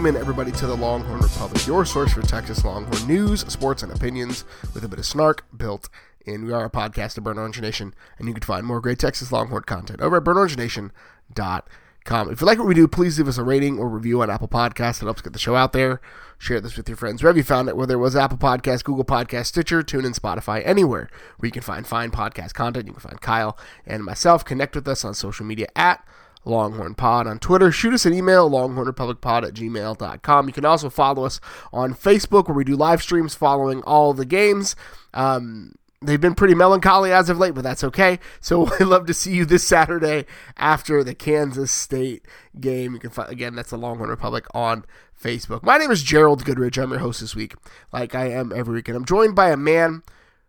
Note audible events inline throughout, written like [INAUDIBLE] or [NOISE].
Welcome in, everybody, to the Longhorn Republic, your source for Texas Longhorn news, sports, and opinions with a bit of snark built in. We are a podcast of Burnt Orange Nation, and you can find more great Texas Longhorn content over at burnorangenation.com. If you like what we do, please leave us a rating or review on Apple Podcasts. It helps get the show out there. Share this with your friends wherever you found it, whether it was Apple Podcasts, Google Podcasts, Stitcher, TuneIn, Spotify, anywhere where you can find fine podcast content. You can find Kyle and myself. Connect with us on social media at Longhorn Pod on Twitter. Shoot us an email, longhornrepublicpod at gmail.com. You can also follow us on Facebook where we do live streams following all the games. Um, they've been pretty melancholy as of late, but that's okay. So [LAUGHS] I'd love to see you this Saturday after the Kansas State game. You can find, again, that's the Longhorn Republic on Facebook. My name is Gerald Goodrich. I'm your host this week, like I am every week. And I'm joined by a man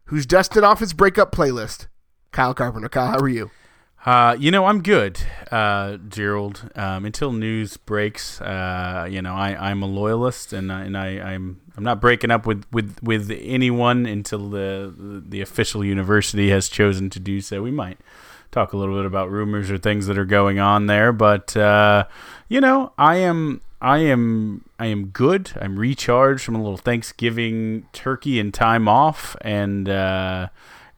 who's dusting off his breakup playlist, Kyle Carpenter. Kyle, how are you? Uh, you know, I'm good, uh, Gerald. Um, until news breaks, uh, you know, I, I'm a loyalist, and and I, I'm I'm not breaking up with, with, with anyone until the the official university has chosen to do so. We might talk a little bit about rumors or things that are going on there, but uh, you know, I am I am I am good. I'm recharged from a little Thanksgiving turkey and time off, and uh,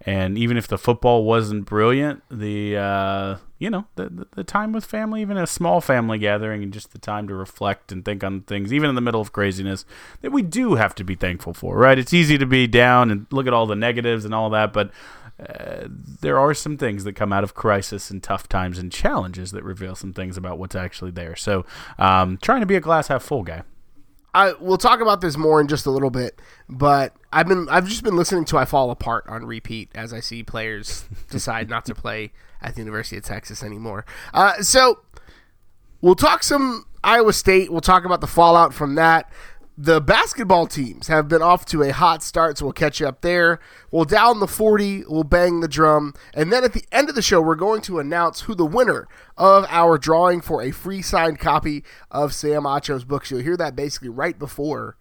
and even if the football wasn't brilliant, the uh, you know the, the time with family, even a small family gathering, and just the time to reflect and think on things, even in the middle of craziness, that we do have to be thankful for. Right? It's easy to be down and look at all the negatives and all that, but uh, there are some things that come out of crisis and tough times and challenges that reveal some things about what's actually there. So, um, trying to be a glass half full guy. I we'll talk about this more in just a little bit, but I've been I've just been listening to I Fall Apart on repeat as I see players [LAUGHS] decide not to play at the University of Texas anymore. Uh, so we'll talk some Iowa State. We'll talk about the fallout from that. The basketball teams have been off to a hot start, so we'll catch you up there. We'll down the 40, we'll bang the drum, and then at the end of the show, we're going to announce who the winner of our drawing for a free signed copy of Sam Acho's books. You'll hear that basically right before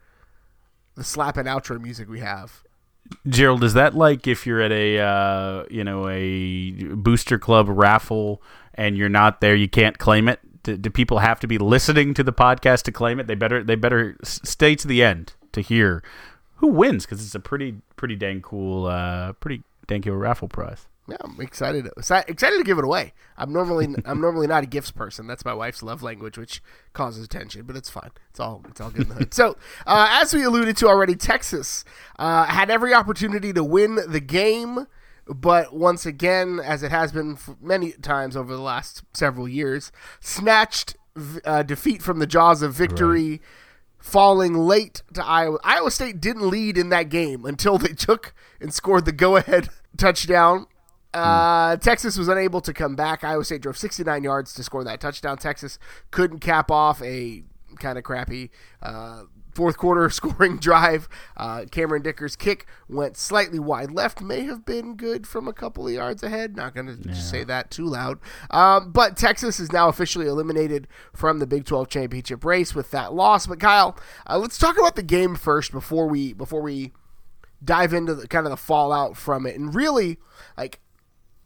the slap and outro music we have. Gerald, is that like if you're at a uh, you know a booster club raffle and you're not there, you can't claim it? Do, do, people have to be listening to the podcast to claim it? They better they better stay to the end to hear who wins because it's a pretty pretty dang cool uh, pretty dang cool raffle prize. Yeah, I'm excited. Excited to give it away. I'm normally I'm normally not a gifts person. That's my wife's love language, which causes tension. But it's fine. It's all it's all good in the hood. So, uh, as we alluded to already, Texas uh, had every opportunity to win the game, but once again, as it has been many times over the last several years, snatched uh, defeat from the jaws of victory. Right. Falling late to Iowa. Iowa State didn't lead in that game until they took and scored the go ahead [LAUGHS] touchdown uh, Texas was unable to come back. Iowa State drove 69 yards to score that touchdown. Texas couldn't cap off a kind of crappy uh, fourth quarter [LAUGHS] scoring drive. Uh, Cameron Dicker's kick went slightly wide left, may have been good from a couple of yards ahead. Not going to yeah. say that too loud. Um, but Texas is now officially eliminated from the Big 12 championship race with that loss. But Kyle, uh, let's talk about the game first before we before we dive into the, kind of the fallout from it. And really, like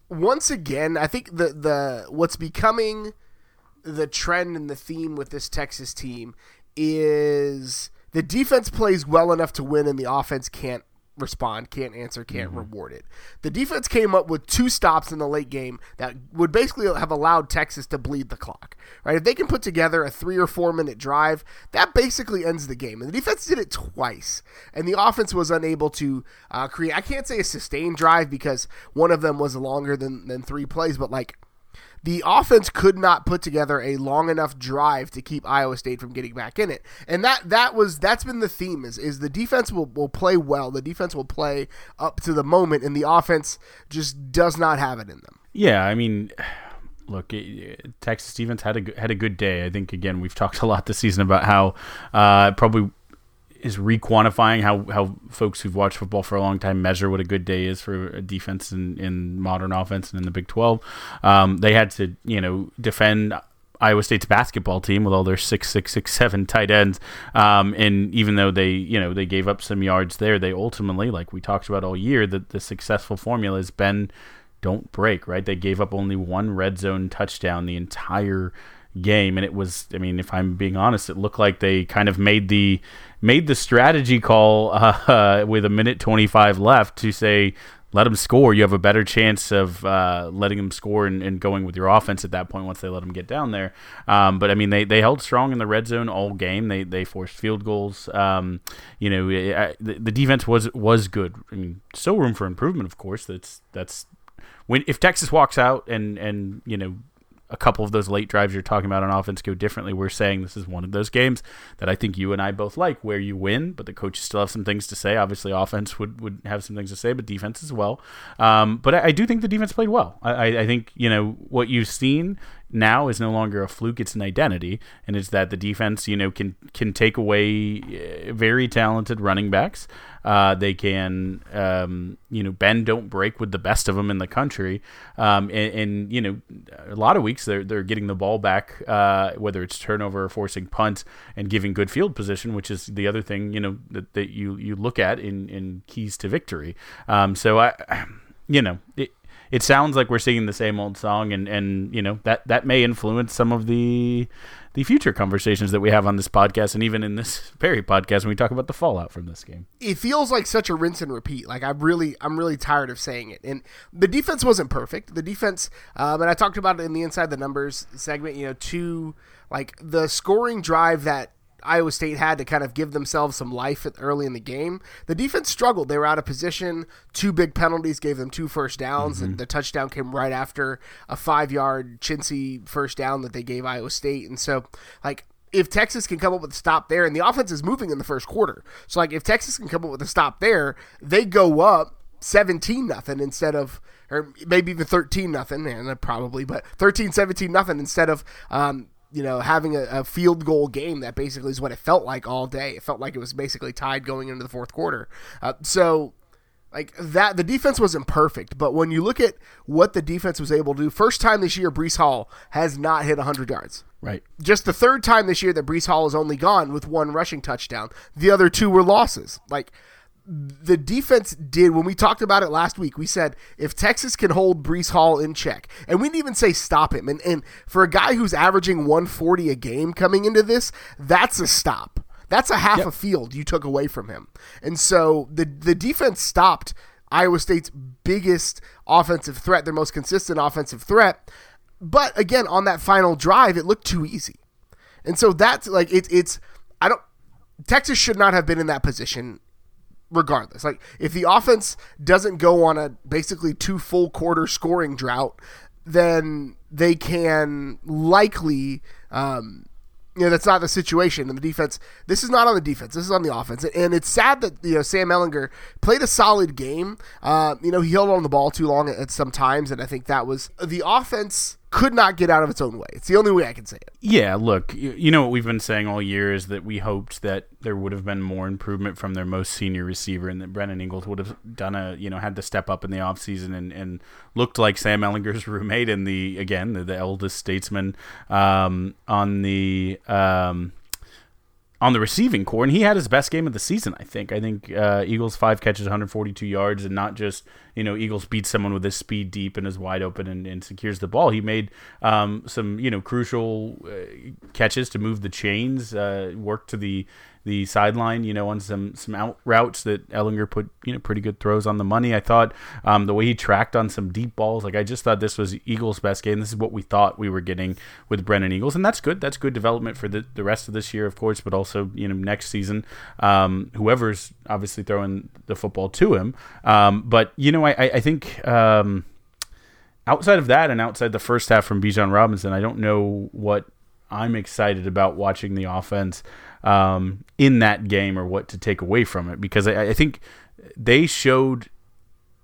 once again, I think the the what's becoming the trend and the theme with this Texas team is the defense plays well enough to win and the offense can't respond, can't answer, can't mm-hmm. reward it. The defense came up with two stops in the late game that would basically have allowed Texas to bleed the clock. Right? If they can put together a three or four minute drive, that basically ends the game. And the defense did it twice, and the offense was unable to uh, create. I can't say a sustained drive because one of them was longer than than three plays, but like the offense could not put together a long enough drive to keep Iowa State from getting back in it. And that that was that's been the theme is is the defense will, will play well. The defense will play up to the moment and the offense just does not have it in them. Yeah, I mean look, Texas Stevens had a had a good day. I think again we've talked a lot this season about how uh, probably is requantifying how, how folks who've watched football for a long time measure what a good day is for a defense in, in modern offense and in the Big 12. Um, they had to, you know, defend Iowa State's basketball team with all their six, six, six, seven tight ends. Um, and even though they, you know, they gave up some yards there, they ultimately, like we talked about all year, that the successful formula has been don't break, right? They gave up only one red zone touchdown the entire game and it was i mean if i'm being honest it looked like they kind of made the made the strategy call [LAUGHS] uh, with a minute 25 left to say, let them score. You have a better chance of uh, letting them score and, and, going with your offense at that point once they let them get down there. Um, but I mean, they, they held strong in the red zone all game. They they forced field goals. Um, you know, I, the, the defense was was good. I mean, still room for improvement, of course. That's that's when if Texas walks out and and you know a couple of those late drives you're talking about on offense go differently. We're saying this is one of those games that I think you and I both like, where you win, but the coaches still have some things to say. Obviously, offense would, would have some things to say, but defense as well. Um, but I, I, do think the defense played well. I, I think you know what you've seen now is no longer a fluke; it's an identity, and it's that the defense, you know, can can take away eh, very talented running backs. Uh, they can, um, you know, bend don't break with the best of them in the country, um, and, and, you know, a lot of weeks they're they're getting the ball back, uh, whether it's turnover or forcing punts and giving good field position, which is the other thing you know that, that you you look at in in keys to victory. Um, so I, you know. It, it sounds like we're singing the same old song, and and you know that that may influence some of the the future conversations that we have on this podcast, and even in this [LAUGHS] very podcast when we talk about the fallout from this game. It feels like such a rinse and repeat. Like I'm really I'm really tired of saying it. And the defense wasn't perfect. The defense, um, and I talked about it in the inside the numbers segment. You know, two like the scoring drive that Iowa State had to kind of give themselves some life early in the game. The defense struggled. They were out of position. Two big penalties gave them two first downs, mm-hmm. and the touchdown came right after a five yard chintzy first down that they gave Iowa State. And so, like, if Texas can come up with a stop there, and the offense is moving in the first quarter, so like if Texas can come up with a stop there, they go up seventeen nothing instead of or maybe even 13 nothing and probably but 13 17 nothing instead of um, you know, having a, a, field goal game that basically is what it felt like all day. It felt like it was basically tied going into the fourth quarter. Uh, so, like that, the defense wasn't perfect, but when you look at what the defense was able to do, first time this year, Breece Hall has not hit 100 yards. Right. Just the third time this year that Breece Hall has only gone with one rushing touchdown. The other two were losses. Like, the defense did when we talked about it last week. We said if Texas can hold Breece Hall in check, and we didn't even say stop him. And, and for a guy who's averaging 140 a game coming into this, that's a stop. That's a half yep. a field you took away from him. And so the the defense stopped Iowa State's biggest offensive threat, their most consistent offensive threat. But again, on that final drive, it looked too easy. And so that's like it's it's I don't Texas should not have been in that position regardless. Like if the offense doesn't go on a basically two full quarter scoring drought, then they can likely um, you know that's not the situation and the defense. This is not on the defense. This is on the offense, and it's sad that you know Sam Ehlinger played a solid game. Uh, you know he held on the ball too long at, at some times, and I think that was the offense could not get out of its own way. It's the only way I can say it. Yeah, look, you, know what we've been saying all year is that we hoped that there would have been more improvement from their most senior receiver and that Brennan Eagles would have done a, you know, had to step up in the offseason and, and looked like Sam Ehlinger's [LAUGHS] roommate and the, again, the, the eldest statesman um, on the. Um, on the receiving core, and he had his best game of the season. I think. I think uh, Eagles five catches, 142 yards, and not just you know Eagles beat someone with his speed deep and is wide open and, and secures the ball. He made um, some you know crucial uh, catches to move the chains, uh, work to the the sideline, you know, on some some out routes that Ehlinger put you know pretty good throws on the money. I thought um, the way he tracked on some deep balls, like I just thought this was Eagles' best game. This is what we thought we were getting with Brennan Eagles, and that's good. That's good development for the the rest of this year, of course, but also you know next season. Um, whoever's obviously throwing the football to him, um, but you know, I I, think. Um, outside of that, and outside the first half from Bijan Robinson, I don't know what I'm excited about watching the offense um, in that game or what to take away from it because I, I, think they showed.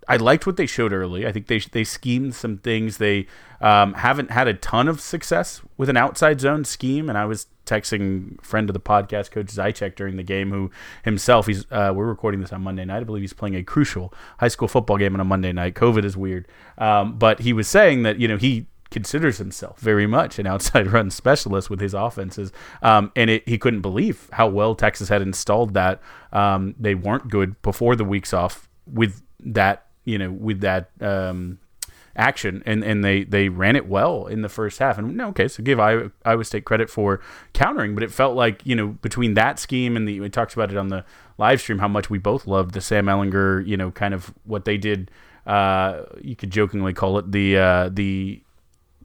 I liked what they showed early. I think they they schemed some things. They um, haven't had a ton of success with an outside zone scheme, and I was texting friend of the podcast, Coach Zychek, during the game, who himself he's uh, we're recording this on Monday night. I believe he's playing a crucial high school football game on a Monday night. COVID is weird, um, but he was saying that you know he considers himself very much an outside [LAUGHS] run specialist with his offenses. Um, and it, he couldn't believe how well Texas had installed that. Um, they weren't good before the weeks off with that, you know, with that um, action, and, and they, they ran it well in the first half. And okay, so give Iowa, Iowa State credit for countering, but it felt like you know between that scheme and the we talked about it on the live stream how much we both loved the Sam Ehlinger, you know, kind of what they did. Uh, you could jokingly call it the uh, the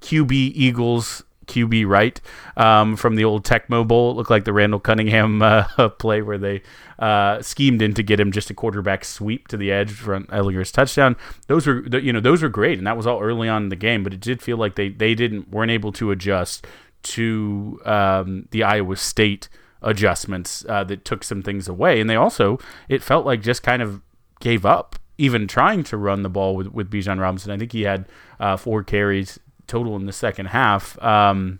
QB Eagles QB right um, from the old Tecmo Bowl. It looked like the Randall Cunningham [LAUGHS] uh, play where they uh, schemed in to get him just a quarterback sweep to the edge for Ehlinger's touchdown. Those were you know those were great, and that was all early on in the game. But it did feel like they they didn't weren't able to adjust to um, the Iowa State adjustments uh, that took some things away, and they also it felt like just kind of gave up even trying to run the ball with with Bijan Robinson. I think he had uh, four carries total in the second half. Um,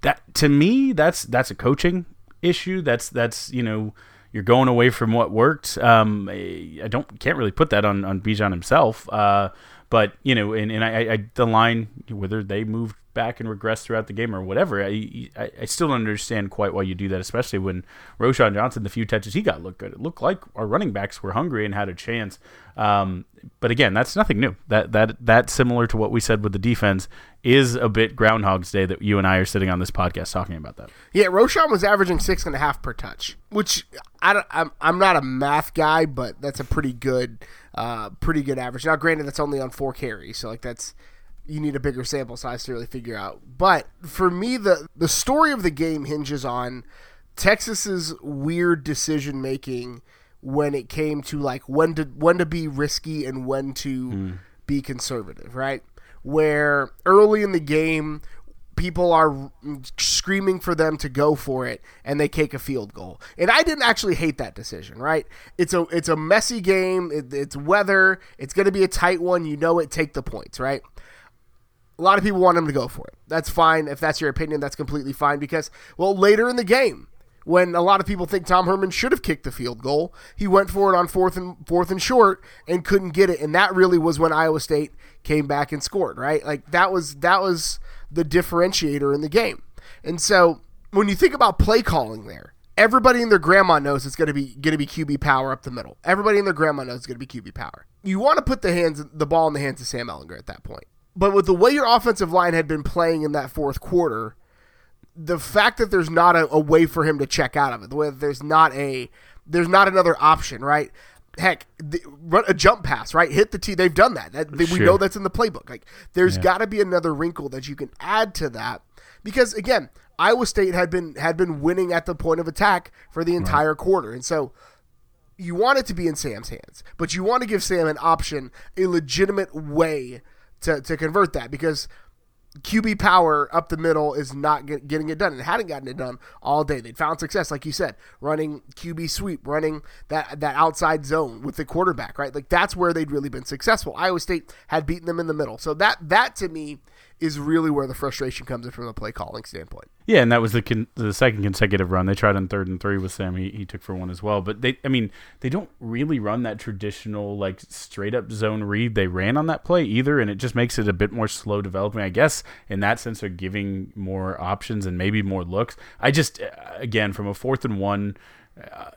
that to me, that's that's a coaching issue. That's that's you know you're going away from what worked. Um, I don't can't really put that on on Bijan himself. Uh, but you know, and, and I, I the line whether they moved back and regress throughout the game or whatever. I, I, I still don't understand quite why you do that, especially when Roschon Johnson, the few touches he got, looked good. It looked like our running backs were hungry and had a chance. Um, but again, that's nothing new. That that that's similar to what we said with the defense is a bit Groundhog's Day that you and I are sitting on this podcast talking about that. Yeah, Roschon was averaging six and a half per touch, which I don't, I'm I'm not a math guy, but that's a pretty good uh, pretty good average. Now, granted, that's only on four carries, so like that's you need a bigger sample size to really figure out. But for me, the the story of the game hinges on Texas's weird decision making when it came to like when to when to be risky and when to mm. be conservative, right? Where early in the game people are screaming for them to go for it and they kick a field goal. And I didn't actually hate that decision, right? It's a it's a messy game, it, it's weather, it's going to be a tight one, you know it, take the points, right? A lot of people want them to go for it. That's fine. If that's your opinion, that's completely fine because, well, later in the game, when a lot of people think Tom Herman should have kicked the field goal, he went for it on fourth and fourth and short and couldn't get it. And that really was when Iowa State came back and scored, right? Like that was that was the differentiator in the game. And so when you think about play calling there, everybody in their grandma knows it's going to be going to be QB power up the middle. Everybody in their grandma knows it's going to be QB power. You want to put the hands the ball in the hands of Sam Ehlinger at that point. But with the way your offensive line had been playing in that fourth quarter, the fact that there's not a, a way for him to check out of it, the way that there's not a there's not another option, right? Heck, the, run a jump pass, right? Hit the tee. They've done that. that they, sure. We know that's in the playbook. Like, there's yeah. got to be another wrinkle that you can add to that, because again, Iowa State had been had been winning at the point of attack for the entire right. quarter, and so you want it to be in Sam's hands, but you want to give Sam an option, a legitimate way to, to convert that because QB power up the middle is not get, getting it done and hadn't gotten it done all day. They'd found success, like you said, running QB sweep, running that that outside zone with the quarterback, right? Like that's where they'd really been successful. Iowa State had beaten them in the middle, so that that to me is really where the frustration comes in from a play calling standpoint. Yeah, and that was the con- the second consecutive run they tried on third and three with Sam. He, he took for one as well. But they, I mean, they don't really run that traditional like straight up zone read they ran on that play either, and it just makes it a bit more slow developing. I guess in that sense, they're giving more options and maybe more looks. I just uh, again from a fourth and one. Uh,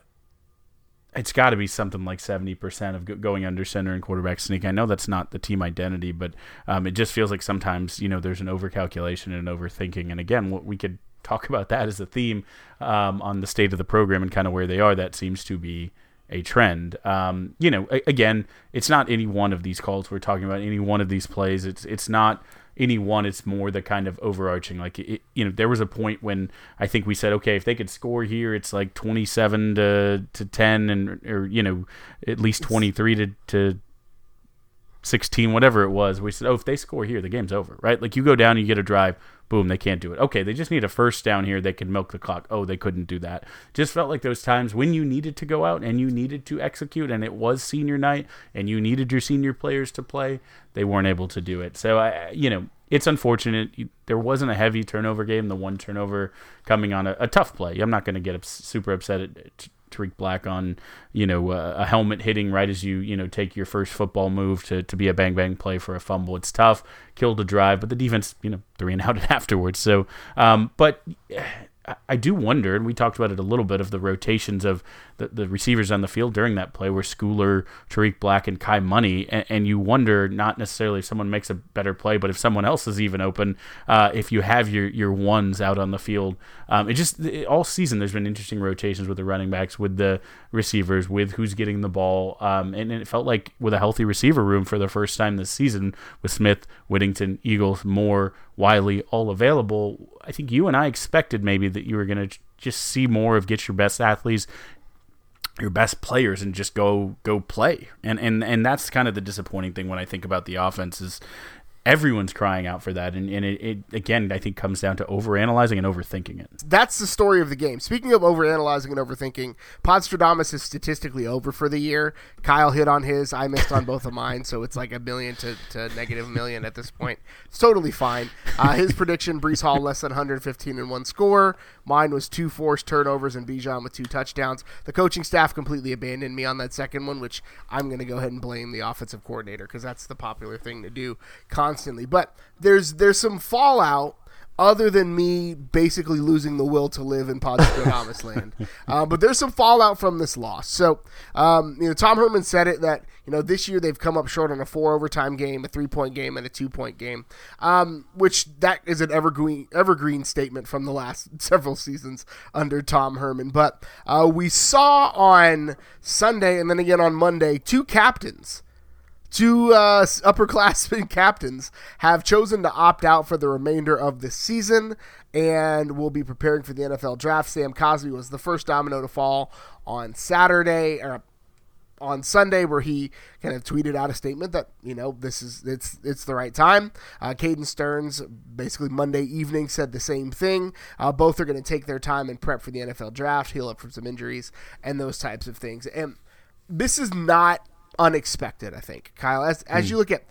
it's got to be something like 70% of going under center and quarterback sneak. I know that's not the team identity, but um, it just feels like sometimes, you know, there's an overcalculation and an overthinking. And again, what we could [LAUGHS] talk about that as a theme um, on the state of the program and kind of where they are. That seems to be a trend. Um, you know, a- again, it's not any one of these calls we're talking about, any one of these plays. It's it's not any one. It's more the kind of overarching. Like, it, you know, there was a point when I think we said, okay, if they could score here, it's like twenty-seven to to ten, and or you know, at least twenty-three to to 16, whatever it was, we said, oh, if they score here, the game's over, right? Like you go down, you get a drive, boom, they can't do it. Okay, they just need a first down here. They can milk the clock. Oh, they couldn't do that. Just felt like those times when you needed to go out and you needed to execute, and it was senior night, and you needed your senior players to play, they weren't able to do it. So I, you know, it's unfortunate. There wasn't a heavy turnover game. The one turnover coming on a, a tough play. I'm not going to get super upset at Tarik Black on, you know, uh, a helmet hitting right as you, you know, take your first football move to, to be a bang bang play for a fumble. It's tough, killed a drive, but the defense, you know, three and [LAUGHS] out afterwards. So, um, but I do wonder, and we talked about it a little bit, of the rotations of the, the receivers on the field during that play where Schooler, Tarik Black, and Kai Money, and, and, you wonder not necessarily if someone makes a better play, but if someone else is even open, uh, if you have your, your ones out on the field. Um, it just, it, all season, there's been interesting rotations with the running backs, with the receivers, with who's getting the ball. Um, and, and, it felt like with a healthy receiver room for the first time this season with Smith, Whittington, Eagles, Moore, Wiley all available, I think you and I expected maybe that you were going to just see more of get your best athletes your best players and just go go play. And and and that's kind of the disappointing thing when I think about the offense is everyone's crying out for that. And, and it, it, again i think comes down to overanalyzing and overthinking it. That's the story of the game. Speaking of overanalyzing and overthinking podstradamus is statistically over for the year. Kyle hit on his. I missed on both of mine so it's like a million to, to negative million at this point. It's totally fine. Uh, his prediction breece hall less than 115 in one score. Mine was two forced turnovers and bijan with two touchdowns. The coaching staff completely abandoned me on that second one which i'm going to go ahead and blame the offensive coordinator because that's the popular thing to do constantly. But there's there's some fallout other than me basically losing the will to live in Podstradamus [LAUGHS] land. Uh, but there's some fallout from this loss. So, um, you know, Tom Herman said it that, you know, this year they've come up short on a four overtime game, a three point game, and a two point game, um, which that is an evergreen, evergreen statement from the last [LAUGHS] several seasons under Tom Herman. But uh, we saw on Sunday and then again on Monday two captains Two uh, upperclassmen [LAUGHS] captains have chosen to opt out for the remainder of the season and will be preparing for the NFL draft. Sam Cosmi was the first domino to fall on Saturday or on Sunday, where he kind of tweeted out a statement that you know this is it's it's the right time. Uh, Caden Sterns basically Monday evening said the same thing. Uh, both are going to take their time and prep for the NFL draft, heal up from some injuries, and those types of things. And this is not unexpected. I think Kyle, as as mm. you look at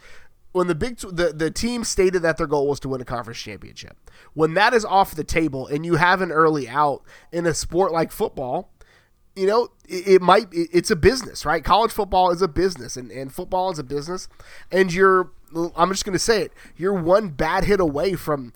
when the big the the team stated that their goal was to win a conference championship, when that is off the table and you have an early out in a sport like football, you know it, it might it, it's a business, right? College football is a business, and and football is a business, and you're I'm just going to say it, you're one bad hit away from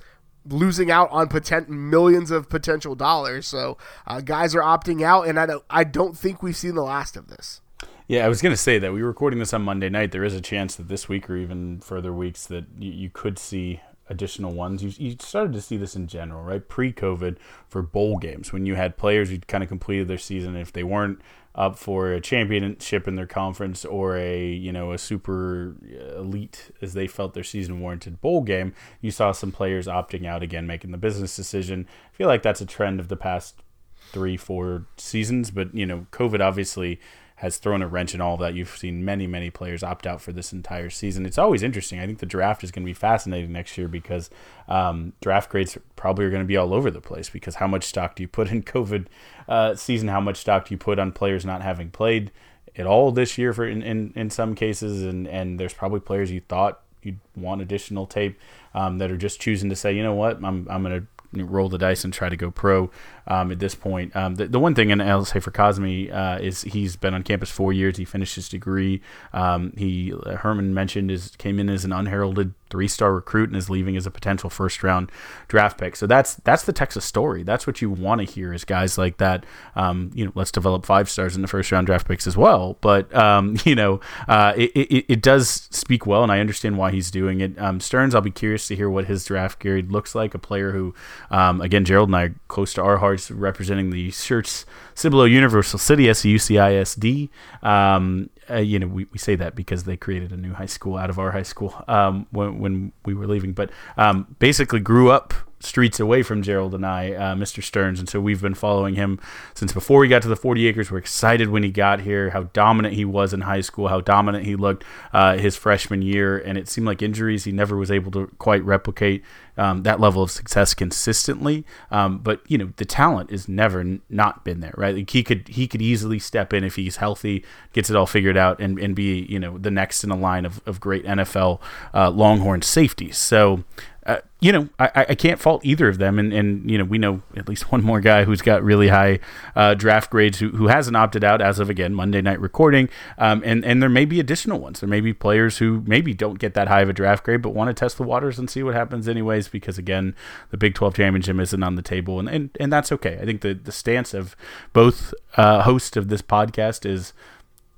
losing out on potent millions of potential dollars. So uh, guys are opting out, and I don't I don't think we've seen the last of this. Yeah, I was going to say that we were recording this on Monday night. There is a chance that this week or even further weeks that you, you could see additional ones. You, you started to see this in general, right? Pre COVID for bowl games when you had players who kind of completed their season. If they weren't up for a championship in their conference or a you know a super uh, elite as they felt their season warranted bowl game, you saw some players opting out again, making the business decision. I feel like that's a trend of the past three, four seasons, but you know, COVID obviously has thrown a wrench in all of that. You've seen many, many players opt out for this entire season. It's always interesting. I think the draft is going to be fascinating next year because um, draft grades probably are going to be all over the place because how much stock do you put in [LAUGHS] COVID uh, season? How much stock do you put on players not having played at all this year for in, in, in some cases? And, and there's probably players you thought you'd want additional tape um, that are just choosing to say, you know what, I'm, I'm going to roll the dice and try to go pro um, at this point. Um, the, the, one thing, and I'll say for Cosmi, uh, is he's been on campus four years. He finished his degree. Um, he Herman mentioned is came in as an unheralded three star recruit and is leaving as a potential first round draft pick. So that's that's the Texas story. That's what you want to hear is guys like that. Um, you know, let's develop five stars in the first round draft picks as well. But um, [LAUGHS] you know, uh, it, it, it does speak well, and I understand why he's doing it. Um, Sterns, I'll be curious to hear what his draft grade looks like. A player who, um, again, Gerald and I are close to our hearts, representing the Schertz Cibolo Universal City, SUCISD. Um, uh, you know, we, we say that because they created a new high school out of our high school um, when, when we were leaving. But um, basically, grew up streets away from Gerald and I, uh, Mr. Sterns, and so we've been following him since before he got to the 40 acres. We're excited when he got here, how dominant he was in high school, how dominant he looked uh, his freshman year, and it seemed like injuries he never was able to quite replicate um, that level of success consistently. Um, but you know, the talent is never n- not been there, right? Like he could he could easily step in if he's healthy, gets it all figured out, and, and be you know the next in a line of, of great NFL uh, Longhorn safeties. So uh, you know, I, I can't fault either of them. And, and, you know, we know at least [LAUGHS] one more guy who's got really high uh, draft grades who, who hasn't opted out as of, again, Monday night recording. Um, and, and there may be additional ones. There may be players who maybe don't get that high of a draft grade, but want to test the waters and see what happens anyways, because, again, the Big 12 championship isn't on the table. And, and, and that's okay. I think the, the stance of both uh, hosts of this podcast is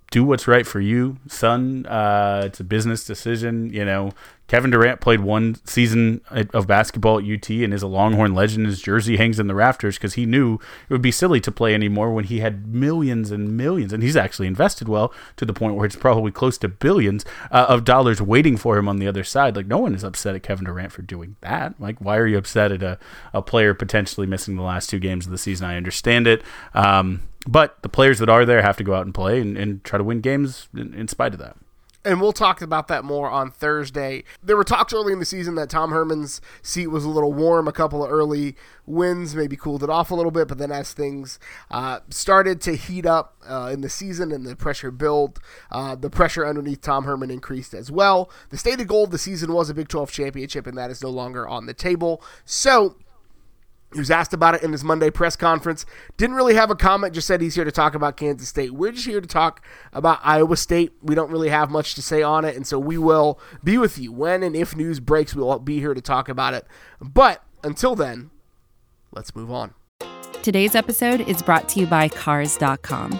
do what's right for you, son. Uh, it's a business decision. You know, Kevin Durant played one season of basketball at UT and is a Longhorn legend. His jersey hangs in the rafters because he knew it would be silly to play anymore when he had millions and millions, and he's actually invested well to the point where it's probably close to billions uh, of dollars waiting for him on the other side. Like no one is upset at Kevin Durant for doing that. Like why are you upset at a, a player potentially missing the last two games of the season? I understand it. Um, but the players that are there have to go out and play and, and try to win games in, in spite of that and we'll talk about that more on Thursday. There were talks early in the season that Tom Herman's seat was a little warm. A couple of early wins maybe cooled it off a little bit, but then as things uh, started to heat up uh, in the season and the pressure built, uh, the pressure underneath Tom Herman increased as well. The stated goal of the season was a Big 12 championship, and that is no longer on the table. So he was asked about it in his Monday press conference. Didn't really have a comment, just said he's here to talk about Kansas State. We're just here to talk about Iowa State. We don't really have much to say on it, and so we will be with you when and if news breaks. We'll be here to talk about it. But until then, let's move on. Today's episode is brought to you by Cars.com.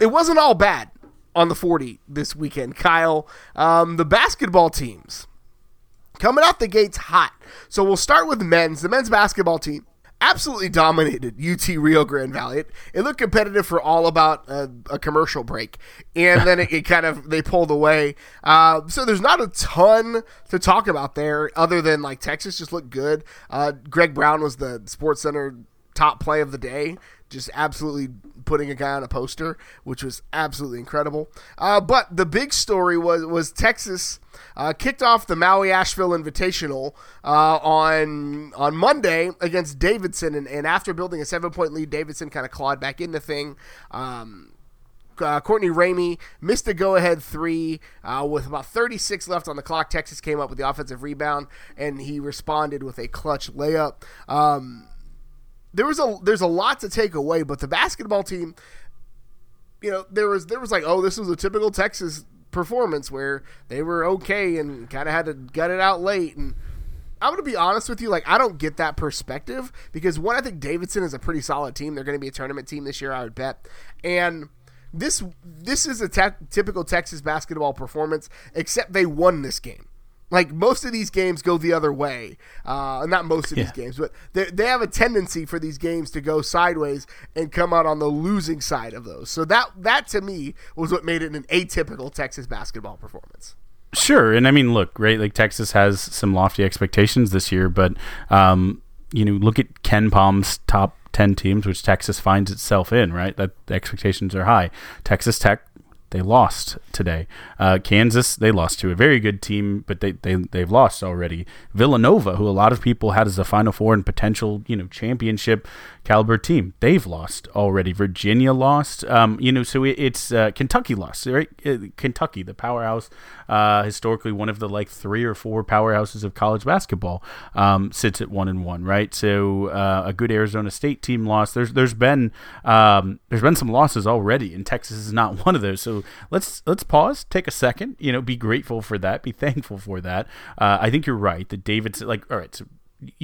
it wasn't all bad on the 40 this weekend, Kyle. Um, the basketball teams coming out the gates hot. So we'll start with men's. The men's basketball team absolutely dominated UT Rio Grande Valley. It, it looked competitive for all about a, a commercial break, and then it, it, kind of they pulled away. Uh, so there's not a ton to talk about there, other than like Texas just looked good. Uh, Greg Brown was the Sports Center top play of the day just absolutely putting a guy on a poster, which was absolutely incredible. Uh, but the big story was was Texas uh, kicked off the Maui Asheville Invitational uh, on on Monday against Davidson, and, and after building a seven point lead, Davidson kind of clawed back in the thing. Um, uh, Courtney Ramey missed a go-ahead three uh, with about 36 left on the clock. Texas came up with the offensive rebound, and he responded with a clutch layup. Um, there was a there's a lot to take away, but the basketball team, you know, there was there was like, oh, this was a typical Texas performance where they were okay and kind of had to gut it out late. And I'm gonna be honest with you, like I don't get that perspective because one, I think Davidson is a pretty solid team. They're going to be a tournament team this year, I would bet, and this this is a te- typical Texas basketball performance, except they won this game. Like most of these games go the other way. Uh, not most of yeah. these games, but they, they have a tendency for these games to go sideways and come out on the losing side of those. So that that to me was what made it an atypical Texas basketball performance. Sure, and I mean, look, right? Like Texas has some lofty expectations this year, but um, you know, look at KenPom's top ten teams, which Texas finds itself in. Right, that the expectations are high. Texas Tech they lost today. Uh, Kansas, they lost to a very good team, but they, they, they've lost already. Villanova, who a lot of people had as a Final Four and potential, you know, championship caliber team, they've lost already. Virginia lost. Um, you know, so it, it's uh, Kentucky lost, right? Uh, Kentucky, the powerhouse, uh, historically one of the like three or four powerhouses of college basketball, um, sits at one and one, right? So uh, a good Arizona State team lost. There's there's been um, there's been some losses already, and Texas is not [LAUGHS] one of those. So let's let's pause, take a second, you know, be grateful for that, be [LAUGHS] thankful for that. Uh, I think you're right that David's like all right. So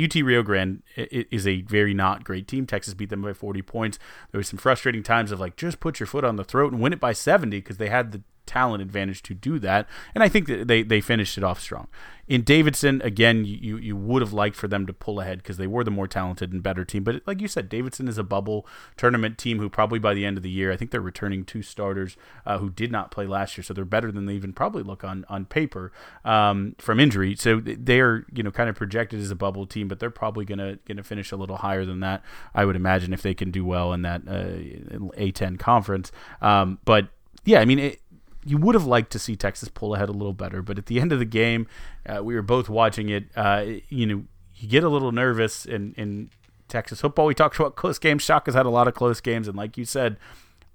UT Rio Grande is a very not great team. Texas beat them by 40 points. There was some frustrating times of like just put your foot on the throat and win it by 70 because they had the talent advantage to do that. And I think that they, they finished it off strong. In Davidson, again, you, you would have liked for them to pull ahead because they were the more talented and better team. But like you said, Davidson is a bubble tournament team who probably by the end of the year, I think they're returning two starters uh, who did not play last year. So they're better than they even probably look on, on paper um, from injury. So they're, you know, kind of projected as a bubble team, but they're probably going to going to finish a little higher than that, I would imagine, if they can do well in that uh, A10 conference. Um, but yeah, I mean, it, you would have liked to see Texas pull ahead a little better, but at the end of the game, uh, we were both watching it. Uh, you know, you get a little nervous in, in Texas football. We talked about close games. Shock has had a lot of close games, and like you said,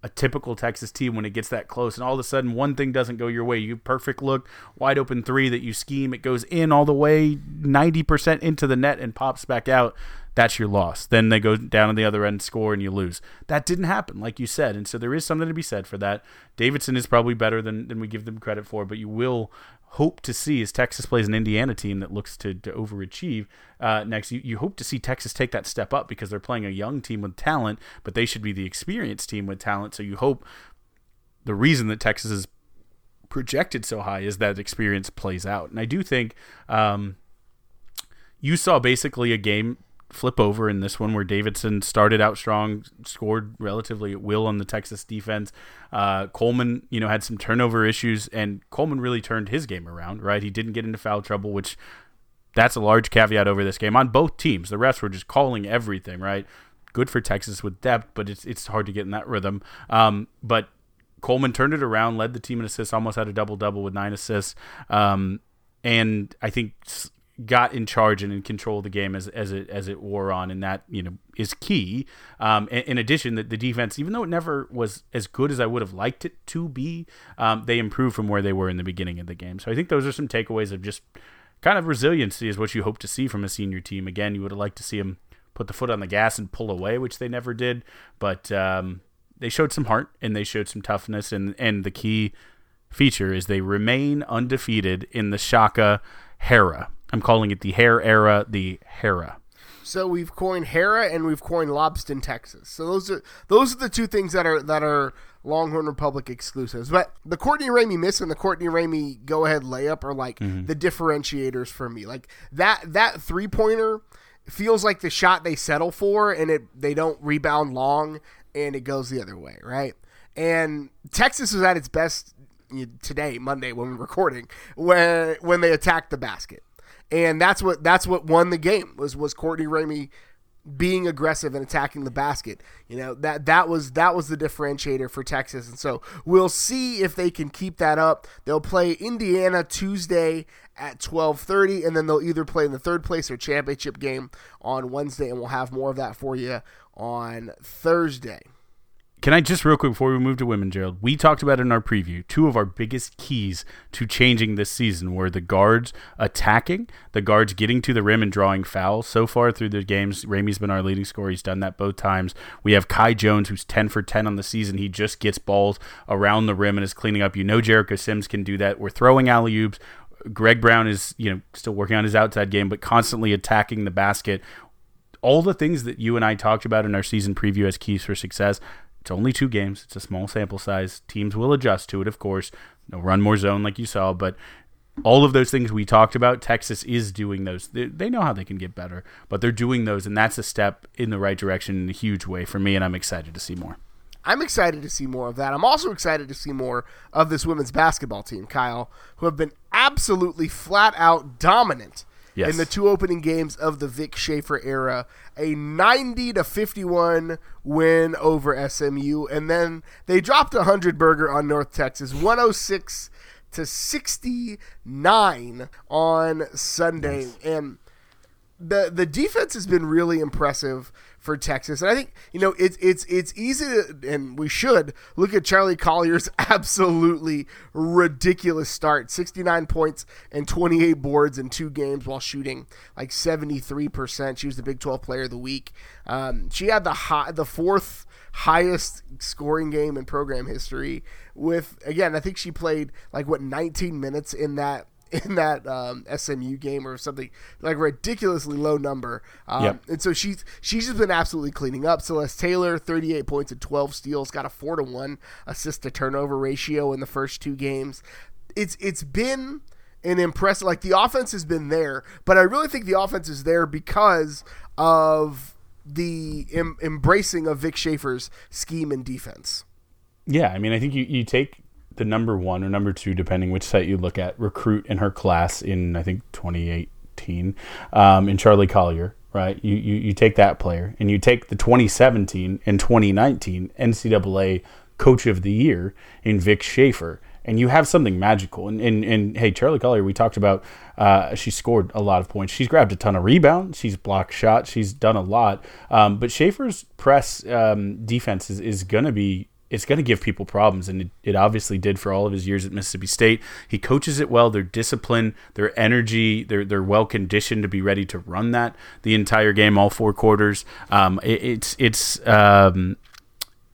a typical Texas team when it gets that close, and all of a sudden one thing doesn't go your way. You perfect look, wide open three that you scheme, it goes in all the way, ninety percent into the net, and pops back out that's your loss. Then they go down on the other end, score, and you lose. That didn't happen, like you said. And so there is something to be said for that. Davidson is probably better than, than we give them credit for, but you will hope to see as Texas plays an Indiana team that looks to, to overachieve uh, next. You, you hope to see Texas take that step up because they're playing a young team with talent, but they should be the experienced team with talent. So you hope the reason that Texas is projected so high is that experience plays out. And I do think um, you saw basically a game flip over in this one where Davidson started out strong, scored relatively at will on the Texas defense. Uh, Coleman, you know, had some turnover issues, and Coleman really turned his game around. Right, he didn't get into foul trouble, which that's a large caveat over this game on both teams. The refs were just calling everything. Right, good for Texas with depth, but it's it's hard to get in that rhythm. Um, but Coleman turned it around, led the team in assists, almost had a double double with nine assists. Um, and I think got in charge and in control of the game as as it as it wore on, and that you know is key. Um, in, addition, that the defense, even though it never was as good as I would have liked it to be, um, they improved from where they were in the beginning of the game. So I think those are some takeaways of just kind of resiliency is what you hope to see from a senior team. Again, you would have liked to see them put the foot on the gas and pull away, which they never did, but um, they showed some heart and they showed some toughness, and and the key feature is they remain undefeated in the Shaka Hera. I'm calling it the hair era, the Hera. So we've coined Hera and we've coined Lobston, Texas. So those are those are the two things that are that are Longhorn Republic exclusives. But the Courtney Ramey miss and the Courtney Ramey go ahead layup are like mm-hmm. the differentiators for me. Like that that three pointer feels like the shot they settle for and it they don't rebound long and it goes the other way, right? And Texas was at its best today, Monday, when we're recording, when when they attacked the basket and that's what that's what won the game was was Courtney Ramey being aggressive and attacking the basket. You know that that was that was the differentiator for Texas, and so we'll see if they can keep that up. They'll play Indiana Tuesday at twelve thirty, and then they'll either play in the third place or championship game on Wednesday, and we'll have more of that for you on Thursday. Can I just real quick before we move to women, Gerald? We talked about in our preview two of our biggest keys to changing this season were the guards attacking, the guards getting to the rim and drawing fouls. So far through the games, Ramey's been our leading scorer. He's done that both times. We have Kai Jones, who's ten for ten on the season. He just gets balls around the rim and is cleaning up. You know, Jericho Sims can do that. We're throwing alley oops. Greg Brown is, you know, still working on his outside game, but constantly attacking the basket all the things that you and I talked about in our season preview as keys for success it's only two games. It's a small sample size. Teams will adjust to it, of course. They'll run more zone like you saw, but all of those things we talked about, Texas is doing those. They, they, know how they can get better, but they're doing those, and that's a step in the right direction in a huge way for me, and I'm excited to see more. I'm excited to see more of that. I'm also excited to see more of this women's basketball team, Kyle, who have been absolutely flat out dominant Yes. in the two opening games of the Vic Schaefer era, a 90 to 51 win over SMU, and then they dropped a hundred burger on North Texas, 106 to 69 on Sunday, and the the defense has been really impressive for Texas, and I think you know it's it's it's easy to and we should look at Charli Collier's [LAUGHS] absolutely ridiculous start: sixty nine points and twenty eight boards in two games while shooting like seventy three percent. She was the Big Twelve Player of the Week. Um, she had the high, the fourth highest scoring game in program history. With again, I think she played like what nineteen minutes in that in that um, SMU game or something like ridiculously low number. Um, Yep. And so she's she's just been absolutely cleaning up. Celeste Taylor, 38 points and 12 steals, got a four to one assist to turnover ratio in the first two games. It's it's been an impressive like the offense has been there, but I really think the offense is there because of the em- embracing of Vic Schaefer's scheme and defense. Yeah, I mean, I think you, you take the number one or number two, depending which site you look at, recruit in her class in I think 2018, um, in Charli Collier, right? You, you you take that player and you take the 2017 and 2019 NCAA Coach of the Year in Vic Schaefer. And you have something magical. And, and, and hey, Charli Collier, we talked about, uh, she scored a lot of points. She's grabbed a ton of rebounds. She's blocked shots. She's done a lot. Um, but Schaefer's press um, defense is, is going to be it's going to give people problems, and it, it obviously did for all of his years at Mississippi State. He coaches it well. They're disciplined, their energy, they're they're well conditioned to be ready to run that the entire game, all four quarters. Um, it, it's it's um,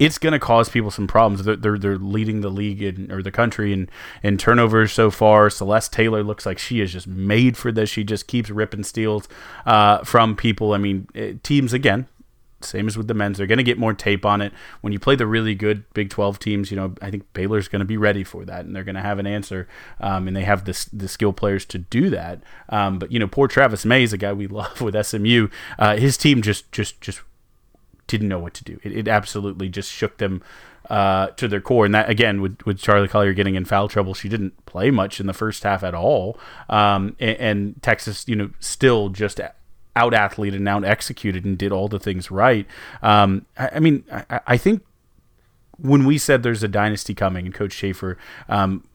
it's going to cause people some problems. They're, they're, they're leading the league in, or the country in, in turnovers so far. Celeste Taylor looks like she is just made for this. She just keeps ripping steals uh, from people. I mean, eh, teams, again, same as with the men's, they're going to get more tape on it. When you play the really good Big 12 teams, you know, I think Baylor's going to be ready for that, and they're going to have an answer, um, and they have the, the skill players to do that. Um, but you know, poor Travis Mays is a guy we [LAUGHS] love with SMU. Uh, his team just just just didn't know what to do. It, it absolutely just shook them uh, to their core. And that again, with with Charli Collier getting in foul trouble, she didn't play much in the first half at all. Um, and, and Texas, you know, still just out athleted and out executed and did all the things right. Um, I, I mean, I, I think when we said there's a dynasty coming and Coach Schaefer, um,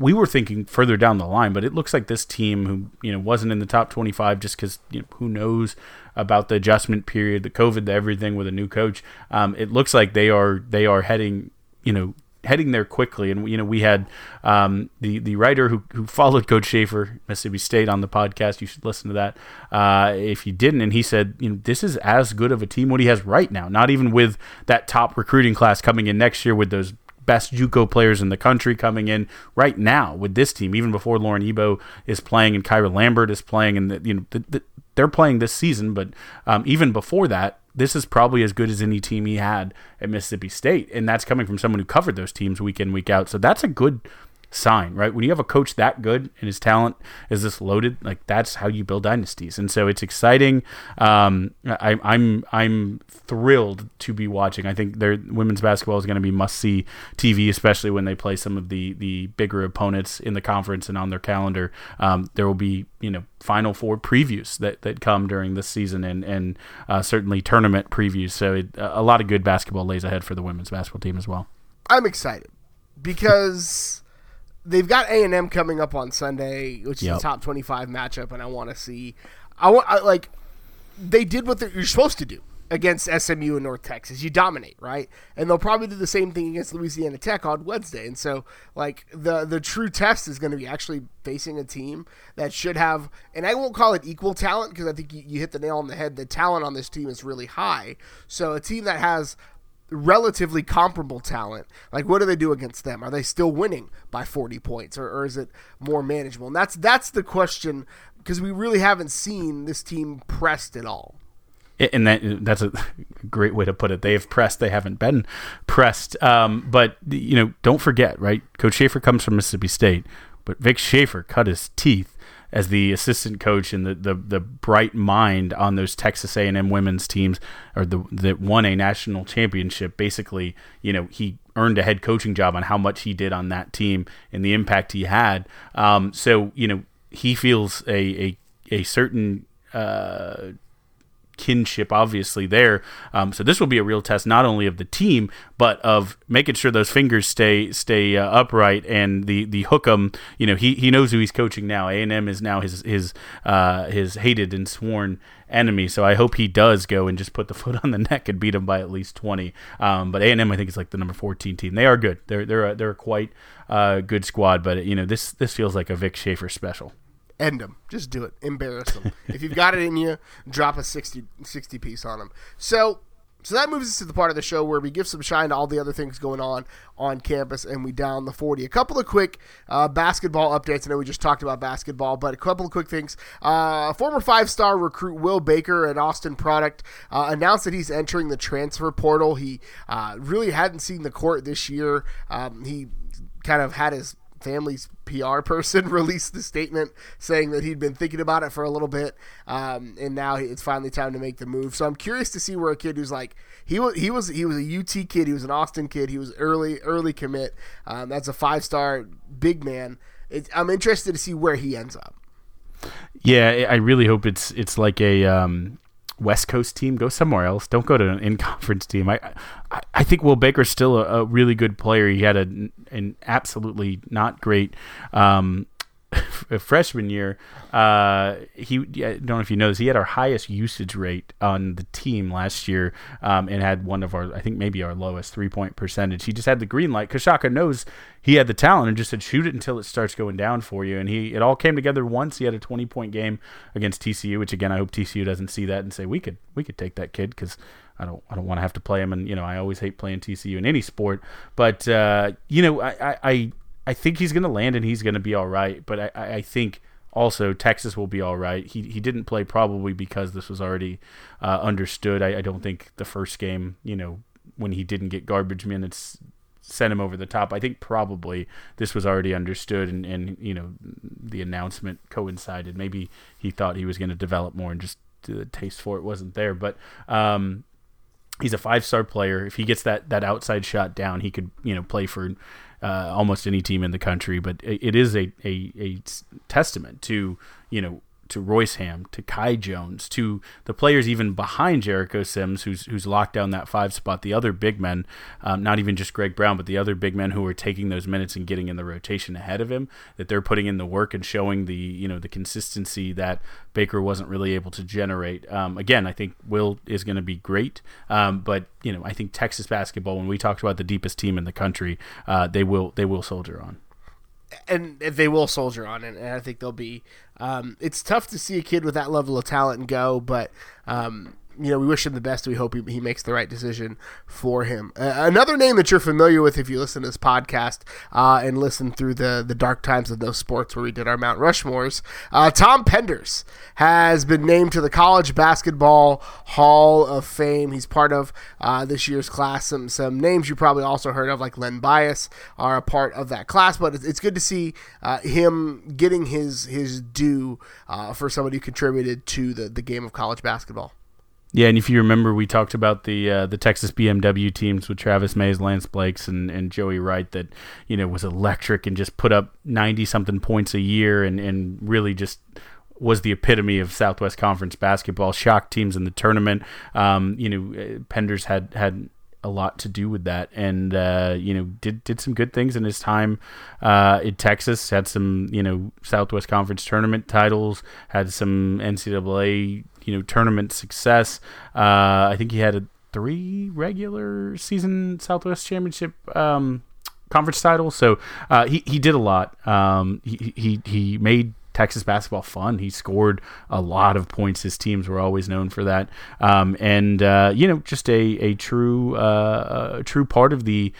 we were thinking further down the line, but it looks like this team, who you know wasn't in the top 25, just because you know, who knows about the adjustment period, the COVID, the everything with a new coach. Um, it looks like they are they are heading, you know, heading there quickly. And you know, we had um, the the writer who, who followed Coach Schaefer, Mississippi State, on the podcast. You should listen to that uh, if you didn't. And he said, you know, this is as good of a team what he has right now. Not even with that top recruiting class coming in next year with those best JUCO players in the country coming in right now with this team, even before Lauren Ebo is playing and Kyra Lambert is playing, and the, you know the, the, they're playing this season. But um, even before that, this is probably as good as any team he had at Mississippi State, and that's coming from someone who covered those teams week in week out. So that's a good sign, right? When you have a coach that good and his talent is this loaded, like that's how you build dynasties. And so it's exciting. Um, I, I'm I'm thrilled to be watching. I think their women's basketball is going to be must see TV, especially when they play some of the the bigger opponents in the conference and on their calendar. Um, there will be you know Final Four previews that, that come during this season and and uh, certainly tournament previews. So it, a lot of good basketball lays ahead for the women's basketball team as well. I'm excited because they've got A and M coming up on Sunday, which is Yep. the top 25 matchup, and I want to see. I want I, like they did what you're supposed to do against SMU and North Texas. You dominate, right? And they'll probably do the same thing against Louisiana Tech on Wednesday. And so, like the the true test is going to be actually facing a team that should have, and I won't call it equal talent because I think you, you hit the nail on the head. The talent on this team is really high. So a team that has relatively comparable talent. Like, what do they do against them? Are they still winning by 40 points, or, or is it more manageable? And that's that's the question because we really haven't seen this team pressed at all. and that that's a great way to put it. They have pressed, they haven't been pressed. Um, but you know, don't forget, right? Coach Schaefer comes from Mississippi State, but Vic Schaefer cut his teeth as the assistant coach and the, the, the bright mind on those Texas A&M women's teams, or the that won a national championship. Basically, you know, he earned a head coaching job on how much he did on that team and the impact he had. Um, so you know he feels a a, a certain uh, kinship obviously there. Um, so this will be a real test not only of the team but of making sure those fingers stay stay uh, upright and the the hookem. You know he, he knows who he's coaching now. A and M is now his his uh, his hated and sworn enemy. So I hope he does go and just put the [LAUGHS] foot on the neck and beat him by at least twenty. Um, but A and M I think is like the number fourteen team. They are good. They're they're a, they're a quite uh, good squad. But you know this this feels like a Vic Schaefer special. End them. Just do it. Embarrass them. [LAUGHS] if you've got it in you, drop a 60, 60 piece on them. So, so that moves us to the part of the show where we give some shine to all the other things going on on campus and we down the 40. A couple of quick uh, basketball updates. I know we just talked about basketball, but a couple of quick things. Uh, former five star recruit Will Baker, an Austin product, uh, announced that he's entering the transfer portal. He uh, really hadn't seen the court this year. Um, he kind of had his family's PR person [LAUGHS] released the statement saying that he'd been thinking about it for a little bit, um, and now it's finally time to make the move. So I'm curious to see where a kid who's like he was he was he was a UT kid, he was an Austin kid, he was early early commit. Um, that's a five star big man. It, I'm interested to see where he ends up. Yeah, I really hope it's it's like a um, West Coast team, go somewhere else. Don't go to an in conference team. I, I, I think Will Baker's still a, a, really good player. He had a, an absolutely not great um, [LAUGHS] freshman year, uh, he I don't know if you know this, he had our highest usage rate on the team last year, um, and had one of our, I think maybe our lowest three point percentage. He just had the green light. because Shaka knows he had the talent and just said shoot it until it starts going down for you. And he it all came together once. He had a twenty point game against TCU, which again I hope TCU doesn't see that and say we could we could take that kid because. I don't. I don't want to have to play him, and you know I always hate playing TCU in any sport. But uh, you know, I, I I think he's going to land and he's going to be all right. But I, I think also Texas will be all right. He he didn't play probably because this was already uh, understood. I, I, don't think the first game, you know, when he didn't get garbage minutes, sent him over the top. I think probably this was already understood, and and you know the announcement coincided. Maybe he thought he was going to develop more, and just the taste for it wasn't there. But um, he's a five star player. If he gets that that outside shot down, he could you know play for uh, almost any team in the country. But it, it is a, a, a testament to you know to Royce Hamm, to Kai Jones, to the players even behind Jericho Sims, who's who's locked down that five spot. The other big men, um, not even just Greg Brown, but the other big men who are taking those minutes and getting in the rotation ahead of him. That they're putting in the work and showing the you know the consistency that Baker wasn't really able to generate. Um, again, I think Will is going to be great, um, but you know I think Texas basketball. When we talked about the deepest team in the country, uh, they will they will soldier on and they will soldier on and I think they'll be. Um, it's tough to see a kid with that level of talent go, but um, you know, we wish him the best. We hope he, he makes the right decision for him. Uh, another name that you're familiar with if you listen to this podcast uh, and listen through the, the dark times of those sports where we did our Mount Rushmores, uh, Tom Penders has been named to the College Basketball Hall of Fame. He's part of uh, this year's class. Some, some names you probably also heard of, like Len Bias, are a part of that class, but it's, it's good to see uh, him getting his, his due uh, for somebody who contributed to the, the game of college basketball. Yeah, and if you remember, we talked about the uh, the Texas BMW teams with Travis Mays, Lance Blanks, and, and Joey Wright that you know was electric and just put up ninety something points a year and, and really just was the epitome of Southwest Conference basketball. Shocked teams in the tournament. Um, you know, uh, Penders had had a lot to do with that, and uh, you know did did some good things in his time uh, in Texas. Had some you know Southwest Conference tournament titles. Had some NCAA you know tournament success. Uh, I think he had a three regular season Southwest Championship um, conference titles. So uh, he he did a lot. Um, he he he made Texas basketball fun. He scored a lot of points. His teams were always known for that. Um, and uh, you know, just a a true uh, a true part of the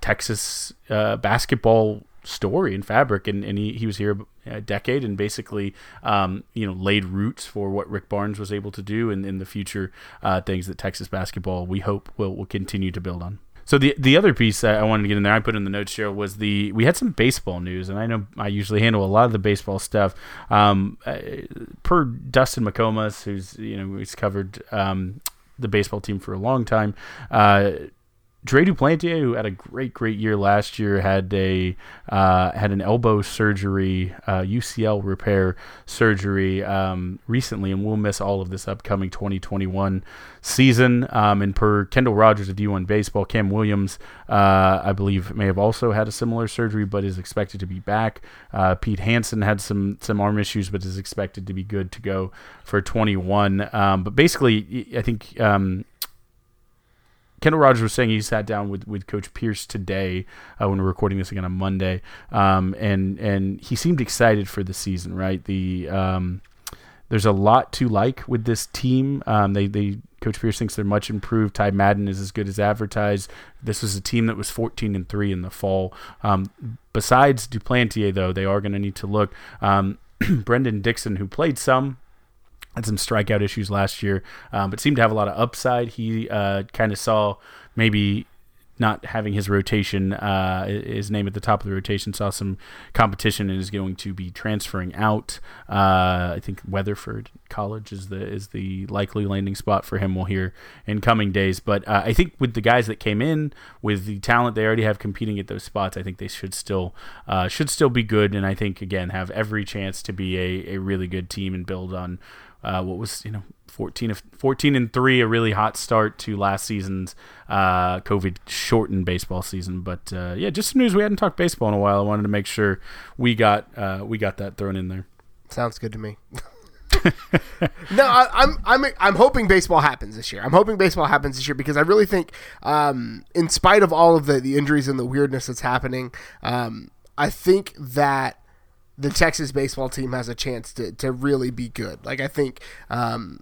Texas uh, basketball story and fabric. And, and he, he was here decade and basically, um, you know, laid roots for what Rick Barnes was able to do and in the future uh, things that Texas basketball we hope will will continue to build on. So the the other piece I wanted to get in there, I put in the notes here was the we had some baseball news, and I know I usually handle a lot of the baseball stuff. Um, uh, per Dustin McComas, who's you know he's covered um, the baseball team for a long time. Uh, Dre Duplantier, who had a great, great year last year, had a uh, had an elbow surgery, uh, UCL repair surgery um, recently, and will miss all of this upcoming 2021 season. Um, and per Kendall Rogers of D1 Baseball, Cam Williams, uh, I believe, may have also had a similar surgery, but is expected to be back. Uh, Pete Hansen had some some arm issues, but is expected to be good to go for 21. Um, but basically, I think. Kendall Rogers was saying he sat down with, with Coach Pierce today uh, when we're recording this again on Monday, um, and and he seemed excited for the season. Right, the um, there's a lot to like with this team. Um, they they Coach Pierce thinks they're much improved. Ty Madden is as good as advertised. This was a team that was 14 and three in the fall. Um, besides Duplantier, though, they are going to need to look. Um, [CLEARS THROAT] Brendan Dixon, who played some had some strikeout issues last year, um, but seemed to have a lot of upside. He uh, kind of saw maybe not having his rotation, uh, his name at the top of the rotation, saw some competition and is going to be transferring out. Uh, I think Weatherford College is the is the likely landing spot for him. We'll hear in coming days, but uh, I think with the guys that came in, with the talent they already have competing at those spots, I think they should still uh, should still be good, and I think again have every chance to be a, a really good team and build on uh, what was you know 14 of 14 and 3 a really hot start to last season's uh, covid shortened baseball season. But uh, yeah just some news. We hadn't talked baseball in a while. I wanted to make sure we got uh, we got that thrown in there. Sounds good to me. [LAUGHS] No, I, am I'm, I'm I'm hoping baseball happens this year. I'm hoping baseball happens this year because I really think, um, in spite of all of the, the injuries and the weirdness that's happening, um, I think that the Texas baseball team has a chance to, to really be good. Like I think, um,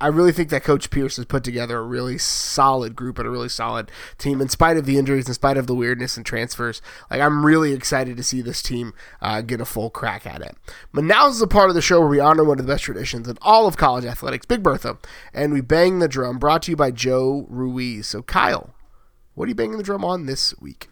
I really think that Coach Pierce has put together a really solid group and a really solid team, in spite of the injuries, in spite of the weirdness and transfers. Like I'm really excited to see this team uh, get a full crack at it. But now is the part of the show where we honor one of the best traditions in all of college athletics, Big Bertha, and we bang the drum. Brought to you by Joe Ruiz. So Kyle, what are you banging the drum on this week?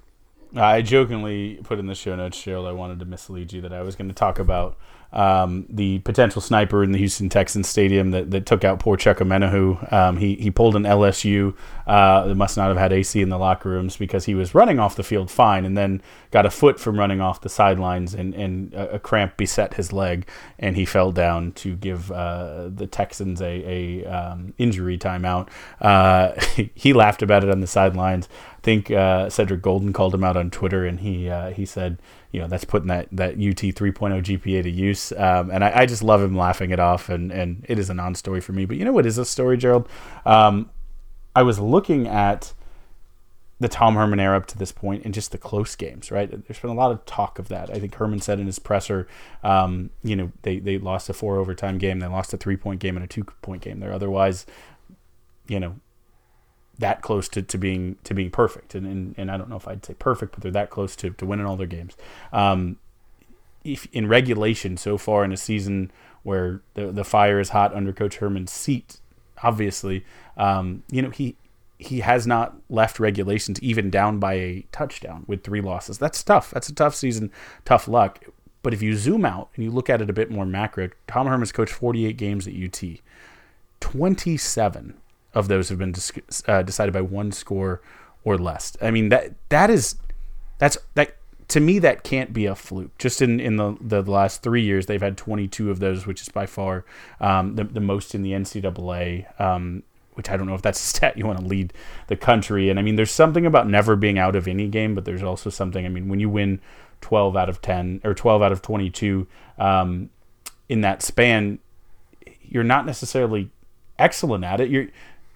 I jokingly put in the show notes, Cheryl. I wanted to mislead you that I was going to talk about um, the potential sniper in the Houston Texans stadium that, that took out poor Chuck Omenihu. Um, he, he pulled an LSU uh, must not have had AC in the locker rooms because he was running off the field fine and then got a foot from running off the sidelines and, and a, cramp beset his leg and he fell down to give uh, the Texans a, a um, injury timeout. Uh, [LAUGHS] he laughed about it on the sidelines. I think uh, Cedric Golden called him out on Twitter and he uh, he said – you know that's putting that that UT 3.0 GPA to use. Um, and I, I, just love him laughing it off, and and it is a non-story for me. But you know what is a story, Gerald? Um, I was looking at the Tom Herman era up to this point and just the close games, right? There's been a lot of talk of that. I think Herman said in his presser, um, you know, they, they lost a four overtime game, they lost a three point game and a two point game. They're otherwise, you know, that close to, to being to being perfect. And, and and I don't know if I'd say perfect, but they're that close to, to winning all their games. Um, if in regulation so far in a season where the the fire is hot under Coach Herman's seat, obviously, um, you know he he has not left regulations even down by a touchdown with three losses. That's tough. That's a tough season, tough luck. But if you zoom out and you look at it a bit more macro, Tom Herman's coached 48 games at UT. 27 of those have been dis- uh, decided by one score or less. I mean that that is that's that to me that can't be a fluke. Just in in the the last three years, they've had 22 of those, which is by far um, the the most in the NCAA. Um, which I don't know if that's a stat you want to lead the country. And I mean, there's something about never being out of any game, but there's also something. I mean, when you win 12 out of 10 or 12 out of 22 um, in that span, you're not necessarily excellent at it. You're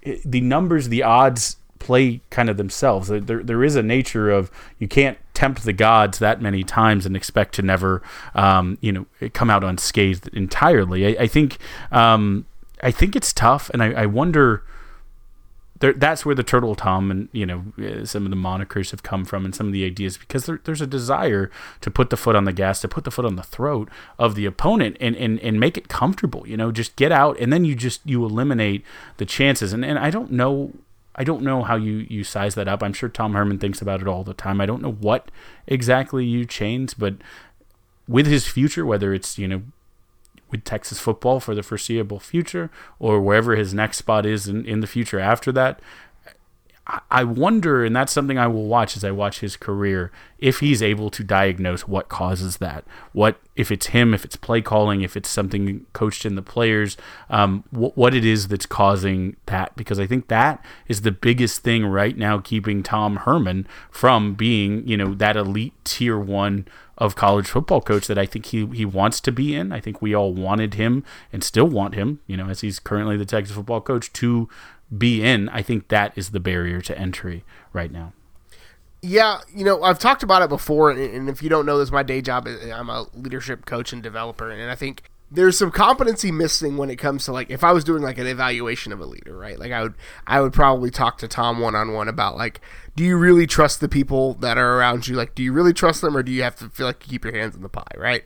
the numbers, the odds play kind of themselves. There, there is a nature of you can't tempt the gods that many times and expect to never, um, you know, come out unscathed entirely. I, I think, um, I think it's tough, and I, I wonder that's where the turtle tom and you know uh, some of the monikers have come from and some of the ideas because there, there's a desire to put the foot on the gas to put the foot on the throat of the opponent and, and, and make it comfortable you know just get out and then you just you eliminate the chances and, and i don't know I don't know how you, you size that up. I'm sure Tom Herman thinks about it all the time. I don't know what exactly you change, but with his future, whether it's you know with Texas football for the foreseeable future or wherever his next spot is in, in the future after that. I wonder, and that's something I will watch as I watch his career, if he's able to diagnose what causes that. What if it's him, if it's play calling, if it's something coached in the players, um, wh- what it is that's causing that. Because I think that is the biggest thing right now, keeping Tom Herman from being, you know, that elite tier one of college football coach that I think he he wants to be in. I think we all wanted him and still want him, you know, as he's currently the Texas football coach to be in, I think that is the barrier to entry right now. Yeah, you know, I've talked about it before, and if you don't know this, my day job is I'm a leadership coach and developer, and I think there's some competency missing when it comes to like if I was doing like an evaluation of a leader, right? Like I would I would probably talk to Tom one on one about like, do you really trust the people that are around you? Like, do you really trust them, or do you have to feel like you keep your hands in the pie, right?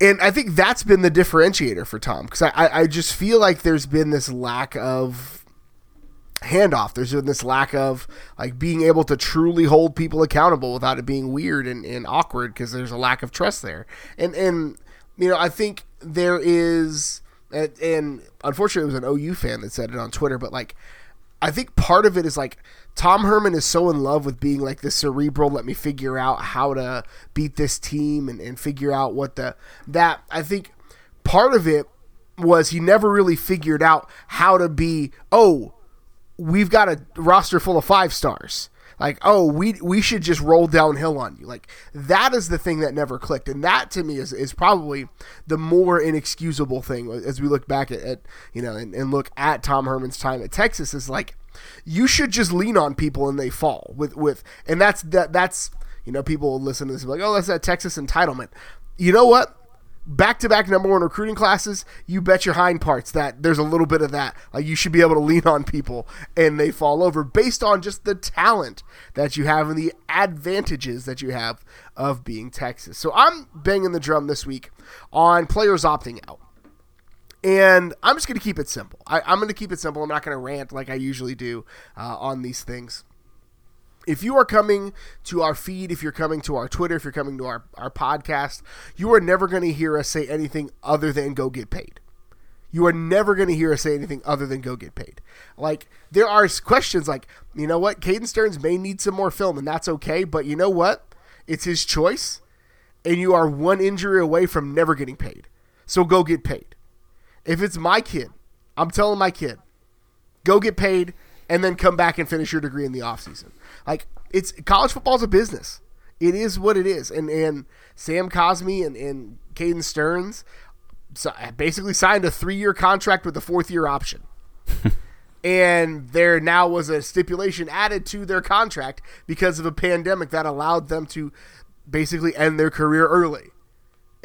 And I think that's been the differentiator for Tom because I I just feel like there's been this lack of handoff. There's been this lack of like being able to truly hold people accountable without it being weird and, and awkward because there's a lack of trust there. And and you know I think there is and, and unfortunately it was an OU fan that said it on Twitter, but like I think part of it is like Tom Herman is so in love with being like the cerebral, let me figure out how to beat this team and, and figure out what the that I think part of it was he never really figured out how to be, oh, we've got a roster full of five stars. Like, oh, we we should just roll downhill on you. Like that is the thing that never clicked, and that to me is, is probably the more inexcusable thing as we look back at, at you know and, and look at Tom Herman's time at Texas is like you should just lean on people and they fall with with and that's that that's you know people listen to this be like oh that's that Texas entitlement. You know what? Back to back number one recruiting classes, you bet your hind parts that there's a little bit of that. Like you should be able to lean on people and they fall over based on just the talent that you have and the advantages that you have of being Texas. So I'm banging the drum this week on players opting out. And I'm just going to keep it simple. I, am going to keep it simple. I'm not going to rant like I usually do uh, on these things if you are coming to our feed, if you're coming to our Twitter, if you're coming to our, our podcast, you are never going to hear us say anything other than go get paid. You are never going to hear us say anything other than go get paid. Like, there are questions like, you know what? Caden Sterns may need some more film, and that's okay, but you know what? It's his choice, and you are one injury away from never getting paid. So go get paid. If it's my kid, I'm telling my kid, go get paid and then come back and finish your degree in the offseason. Like it's college football's a business. It is what it is. And and Sam Cosmi and, and Caden Sterns basically signed a three year contract with a fourth year option. [LAUGHS] and there now was a stipulation added to their contract because of a pandemic that allowed them to basically end their career early.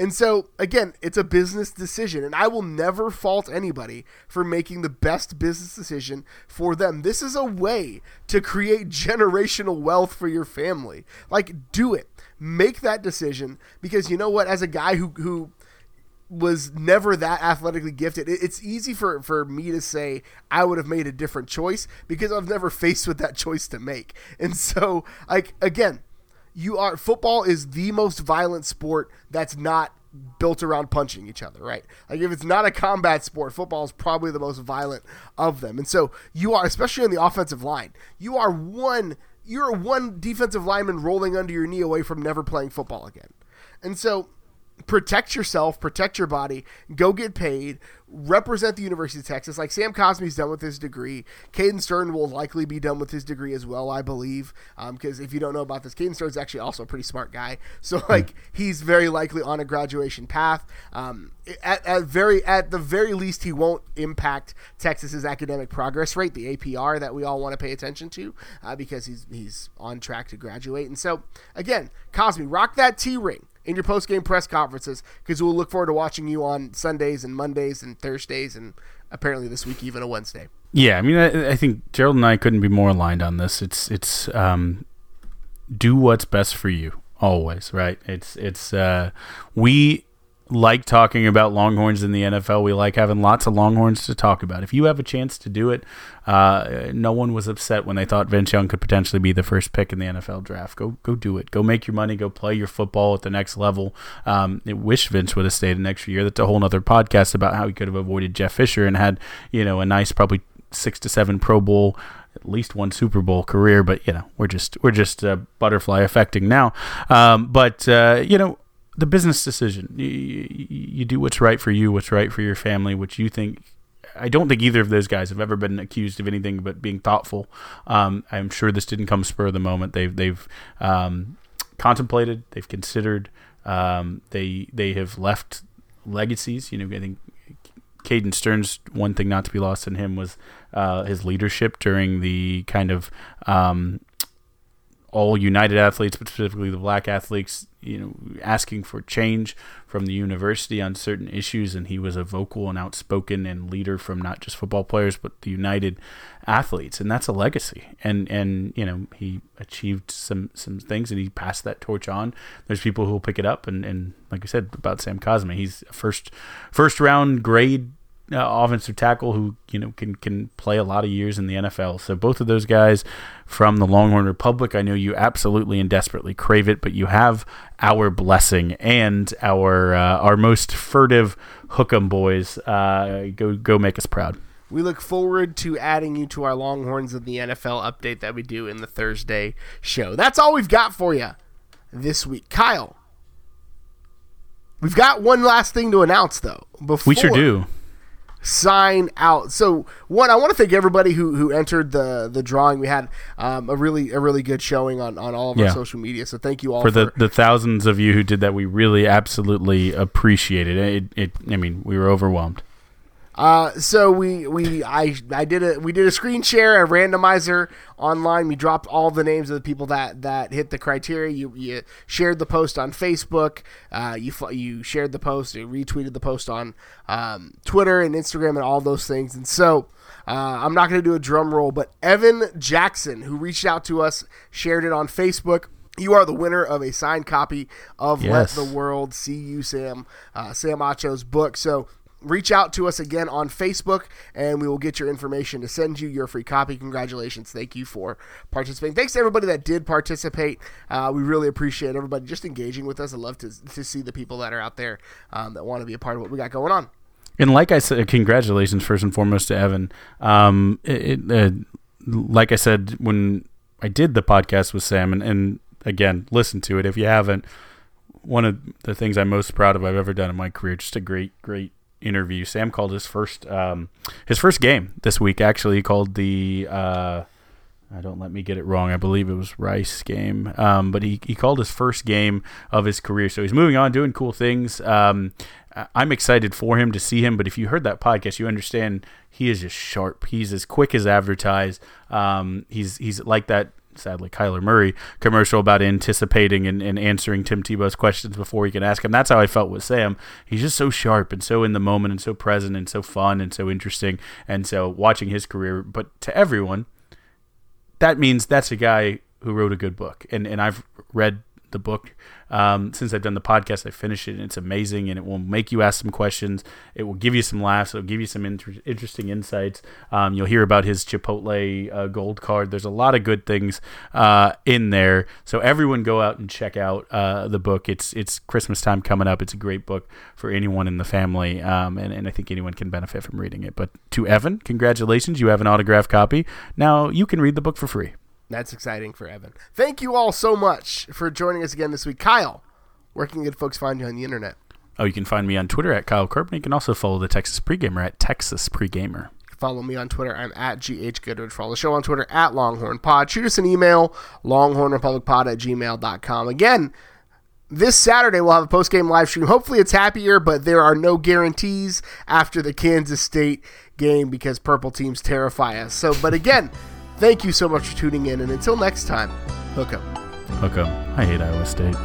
And so, again, it's a business decision, and I will never fault anybody for making the best business decision for them. This is a way to create [LAUGHS] generational wealth for your family. Like, do it. Make that decision because you know what? As a guy who, who was never that athletically gifted, it's easy for, for me to say I would have made a different choice because I've never [LAUGHS] faced with that choice to make. And so, like, again, you are football is the most violent sport that's not built around punching each other, right? Like if it's not a combat sport, football is probably the most violent of them. And so you are, especially on the offensive line, you are one you're one defensive lineman rolling under your knee away from never playing football again. And so protect yourself, protect your body, go get paid, represent the University of Texas. Like Sam Cosmi's done with his degree. Caden Stern will likely be done with his degree as well, I believe. Because um, if you don't know about this, Caden Stern's actually also a pretty smart guy. [LAUGHS] So hmm. like he's very likely on a graduation path. Um, at, at very at the very least, he won't impact Texas's academic progress rate, the APR that we all want to pay attention to, uh, because he's he's on track to graduate. And so again, Cosmi, rock that T ring in your post game press conferences because we'll look forward to watching you on Sundays and Mondays and Thursdays and apparently this week even a Wednesday. Yeah, I mean, I, I think Gerald and I couldn't be more aligned on this. It's it's um, do what's best for you always, right? It's it's uh, we like talking about Longhorns in the NFL. We like having lots of Longhorns to talk about. If you have a chance to do it, uh, no one was upset when they thought Vince Young could potentially be the first pick in the NFL draft. Go go do it. Go make your money. Go play your football at the next level. Um, I wish Vince would have stayed an extra year. That's a whole other podcast about how he could have avoided Jeff Fisher and had you know a nice probably six to seven Pro Bowl at least one Super Bowl career. But you know, we're just we're just uh, butterfly affecting now. Um, but uh, you know, the business decision. You, you, you do what's right for you, what's right for your family, which you think. I don't think either of those guys have ever been accused of anything but being thoughtful. Um, I'm sure this didn't come spur of the moment. They've they've um, contemplated, they've considered, um, they they have left legacies. You know, I think Caden Stern's one thing not to be lost in him was uh, his leadership during the kind of um, all United athletes, but specifically the black athletes, you know, asking for change from the university on certain issues, and he was a vocal and outspoken and leader from not just football players but the United athletes, and that's a legacy. And and you know he achieved some some things, and he passed that torch on. There's people who will pick it up, and and like I said about Sam Cosmi, he's a first first round grade uh, offensive tackle who you know can can play a lot of years in the NFL. So both of those guys from the Longhorn Republic, I know you absolutely and desperately crave it, but you have our blessing and our uh, our most furtive Hook'em boys. Uh, go go make us proud. We look forward to adding you to our Longhorns of the NFL update that we do in the Thursday show. That's all we've got for you this week, Kyle. We've got one last thing to announce, though. Before we sure do sign out. So one, I want to thank everybody who who entered the the drawing. We had um, a really a really good showing on, on all of yeah. our social media. So thank you all for, for, the the thousands of you who did that. We really absolutely appreciate it. It, it I mean, we were overwhelmed. Uh, so we we I I did a we did a screen share a randomizer online. We dropped all the names of the people that that hit the criteria. You, you shared the post on Facebook. Uh, you you shared the post. You retweeted the post on um, Twitter and Instagram and all those things. And so. Uh, I'm not going to do a drum roll, but Evan Jackson, who reached out to us, shared it on Facebook. You are the winner of a signed copy of yes. Let the World See You, Sam, uh, Sam Acho's book. So reach out to us again on Facebook and we will get your information to send you your free copy. Congratulations. Thank you for participating. Thanks to everybody that did participate. Uh, we really appreciate everybody just engaging with us. I love to, to see the people that are out there um, that want to be a part of what we got going on. And like I said, congratulations first and foremost to Evan. Um, it, uh, like I said, when I did the podcast with Sam, and, and again, listen to it if you haven't. One of the things I'm most proud of I've ever done in my career. Just a great, great interview. Sam called his first um, his first game this week. Actually, he called the uh, I don't let me get it wrong. I believe it was Rice game, um, but he he called his first game of his career. So he's moving on, doing cool things. Um, I'm excited for him to see him. But if you heard that podcast, you understand he is just sharp. He's as quick as advertised. Um, he's he's like that sadly Kyler Murray commercial about anticipating and, and answering Tim Tebow's questions before he can ask him. That's how I felt with Sam. He's just so sharp and so in the moment and so present and so fun and so interesting. And so watching his career, but to everyone, that means that's a guy who wrote a good book. And and I've read the book. Um, since I've done the podcast, I finished it, and it's amazing, and it will make you ask some questions. It will give you some laughs. It'll give you some inter- interesting insights. Um, you'll hear about his Chipotle uh, gold card. There's a lot of good things uh, in there. So everyone, go out and check out uh, the book. It's it's Christmas time coming up. It's a great book for anyone in the family, um, and and I think anyone can benefit from reading it. But to Evan, congratulations, you have an autographed copy. Now you can read the book for free. That's exciting for Evan. Thank you all so much for joining us again this week. Kyle, where can good folks find you on the internet? Oh, you can find me on Twitter at Kyle Kirkman. You can also follow the Texas Pregamer at Texas Pregamer. Follow me on Twitter. I'm at GH Goodrich. Follow the show on Twitter at Longhorn Pod. Shoot us an email, longhornrepublicpod at gmail.com. Again, this Saturday we'll have a post game live stream. Hopefully it's happier, but there are no guarantees after the Kansas State game because purple teams terrify us. So, but again, Thank you so much for tuning in, and until next time, hook 'em. Hook 'em. I hate Iowa State.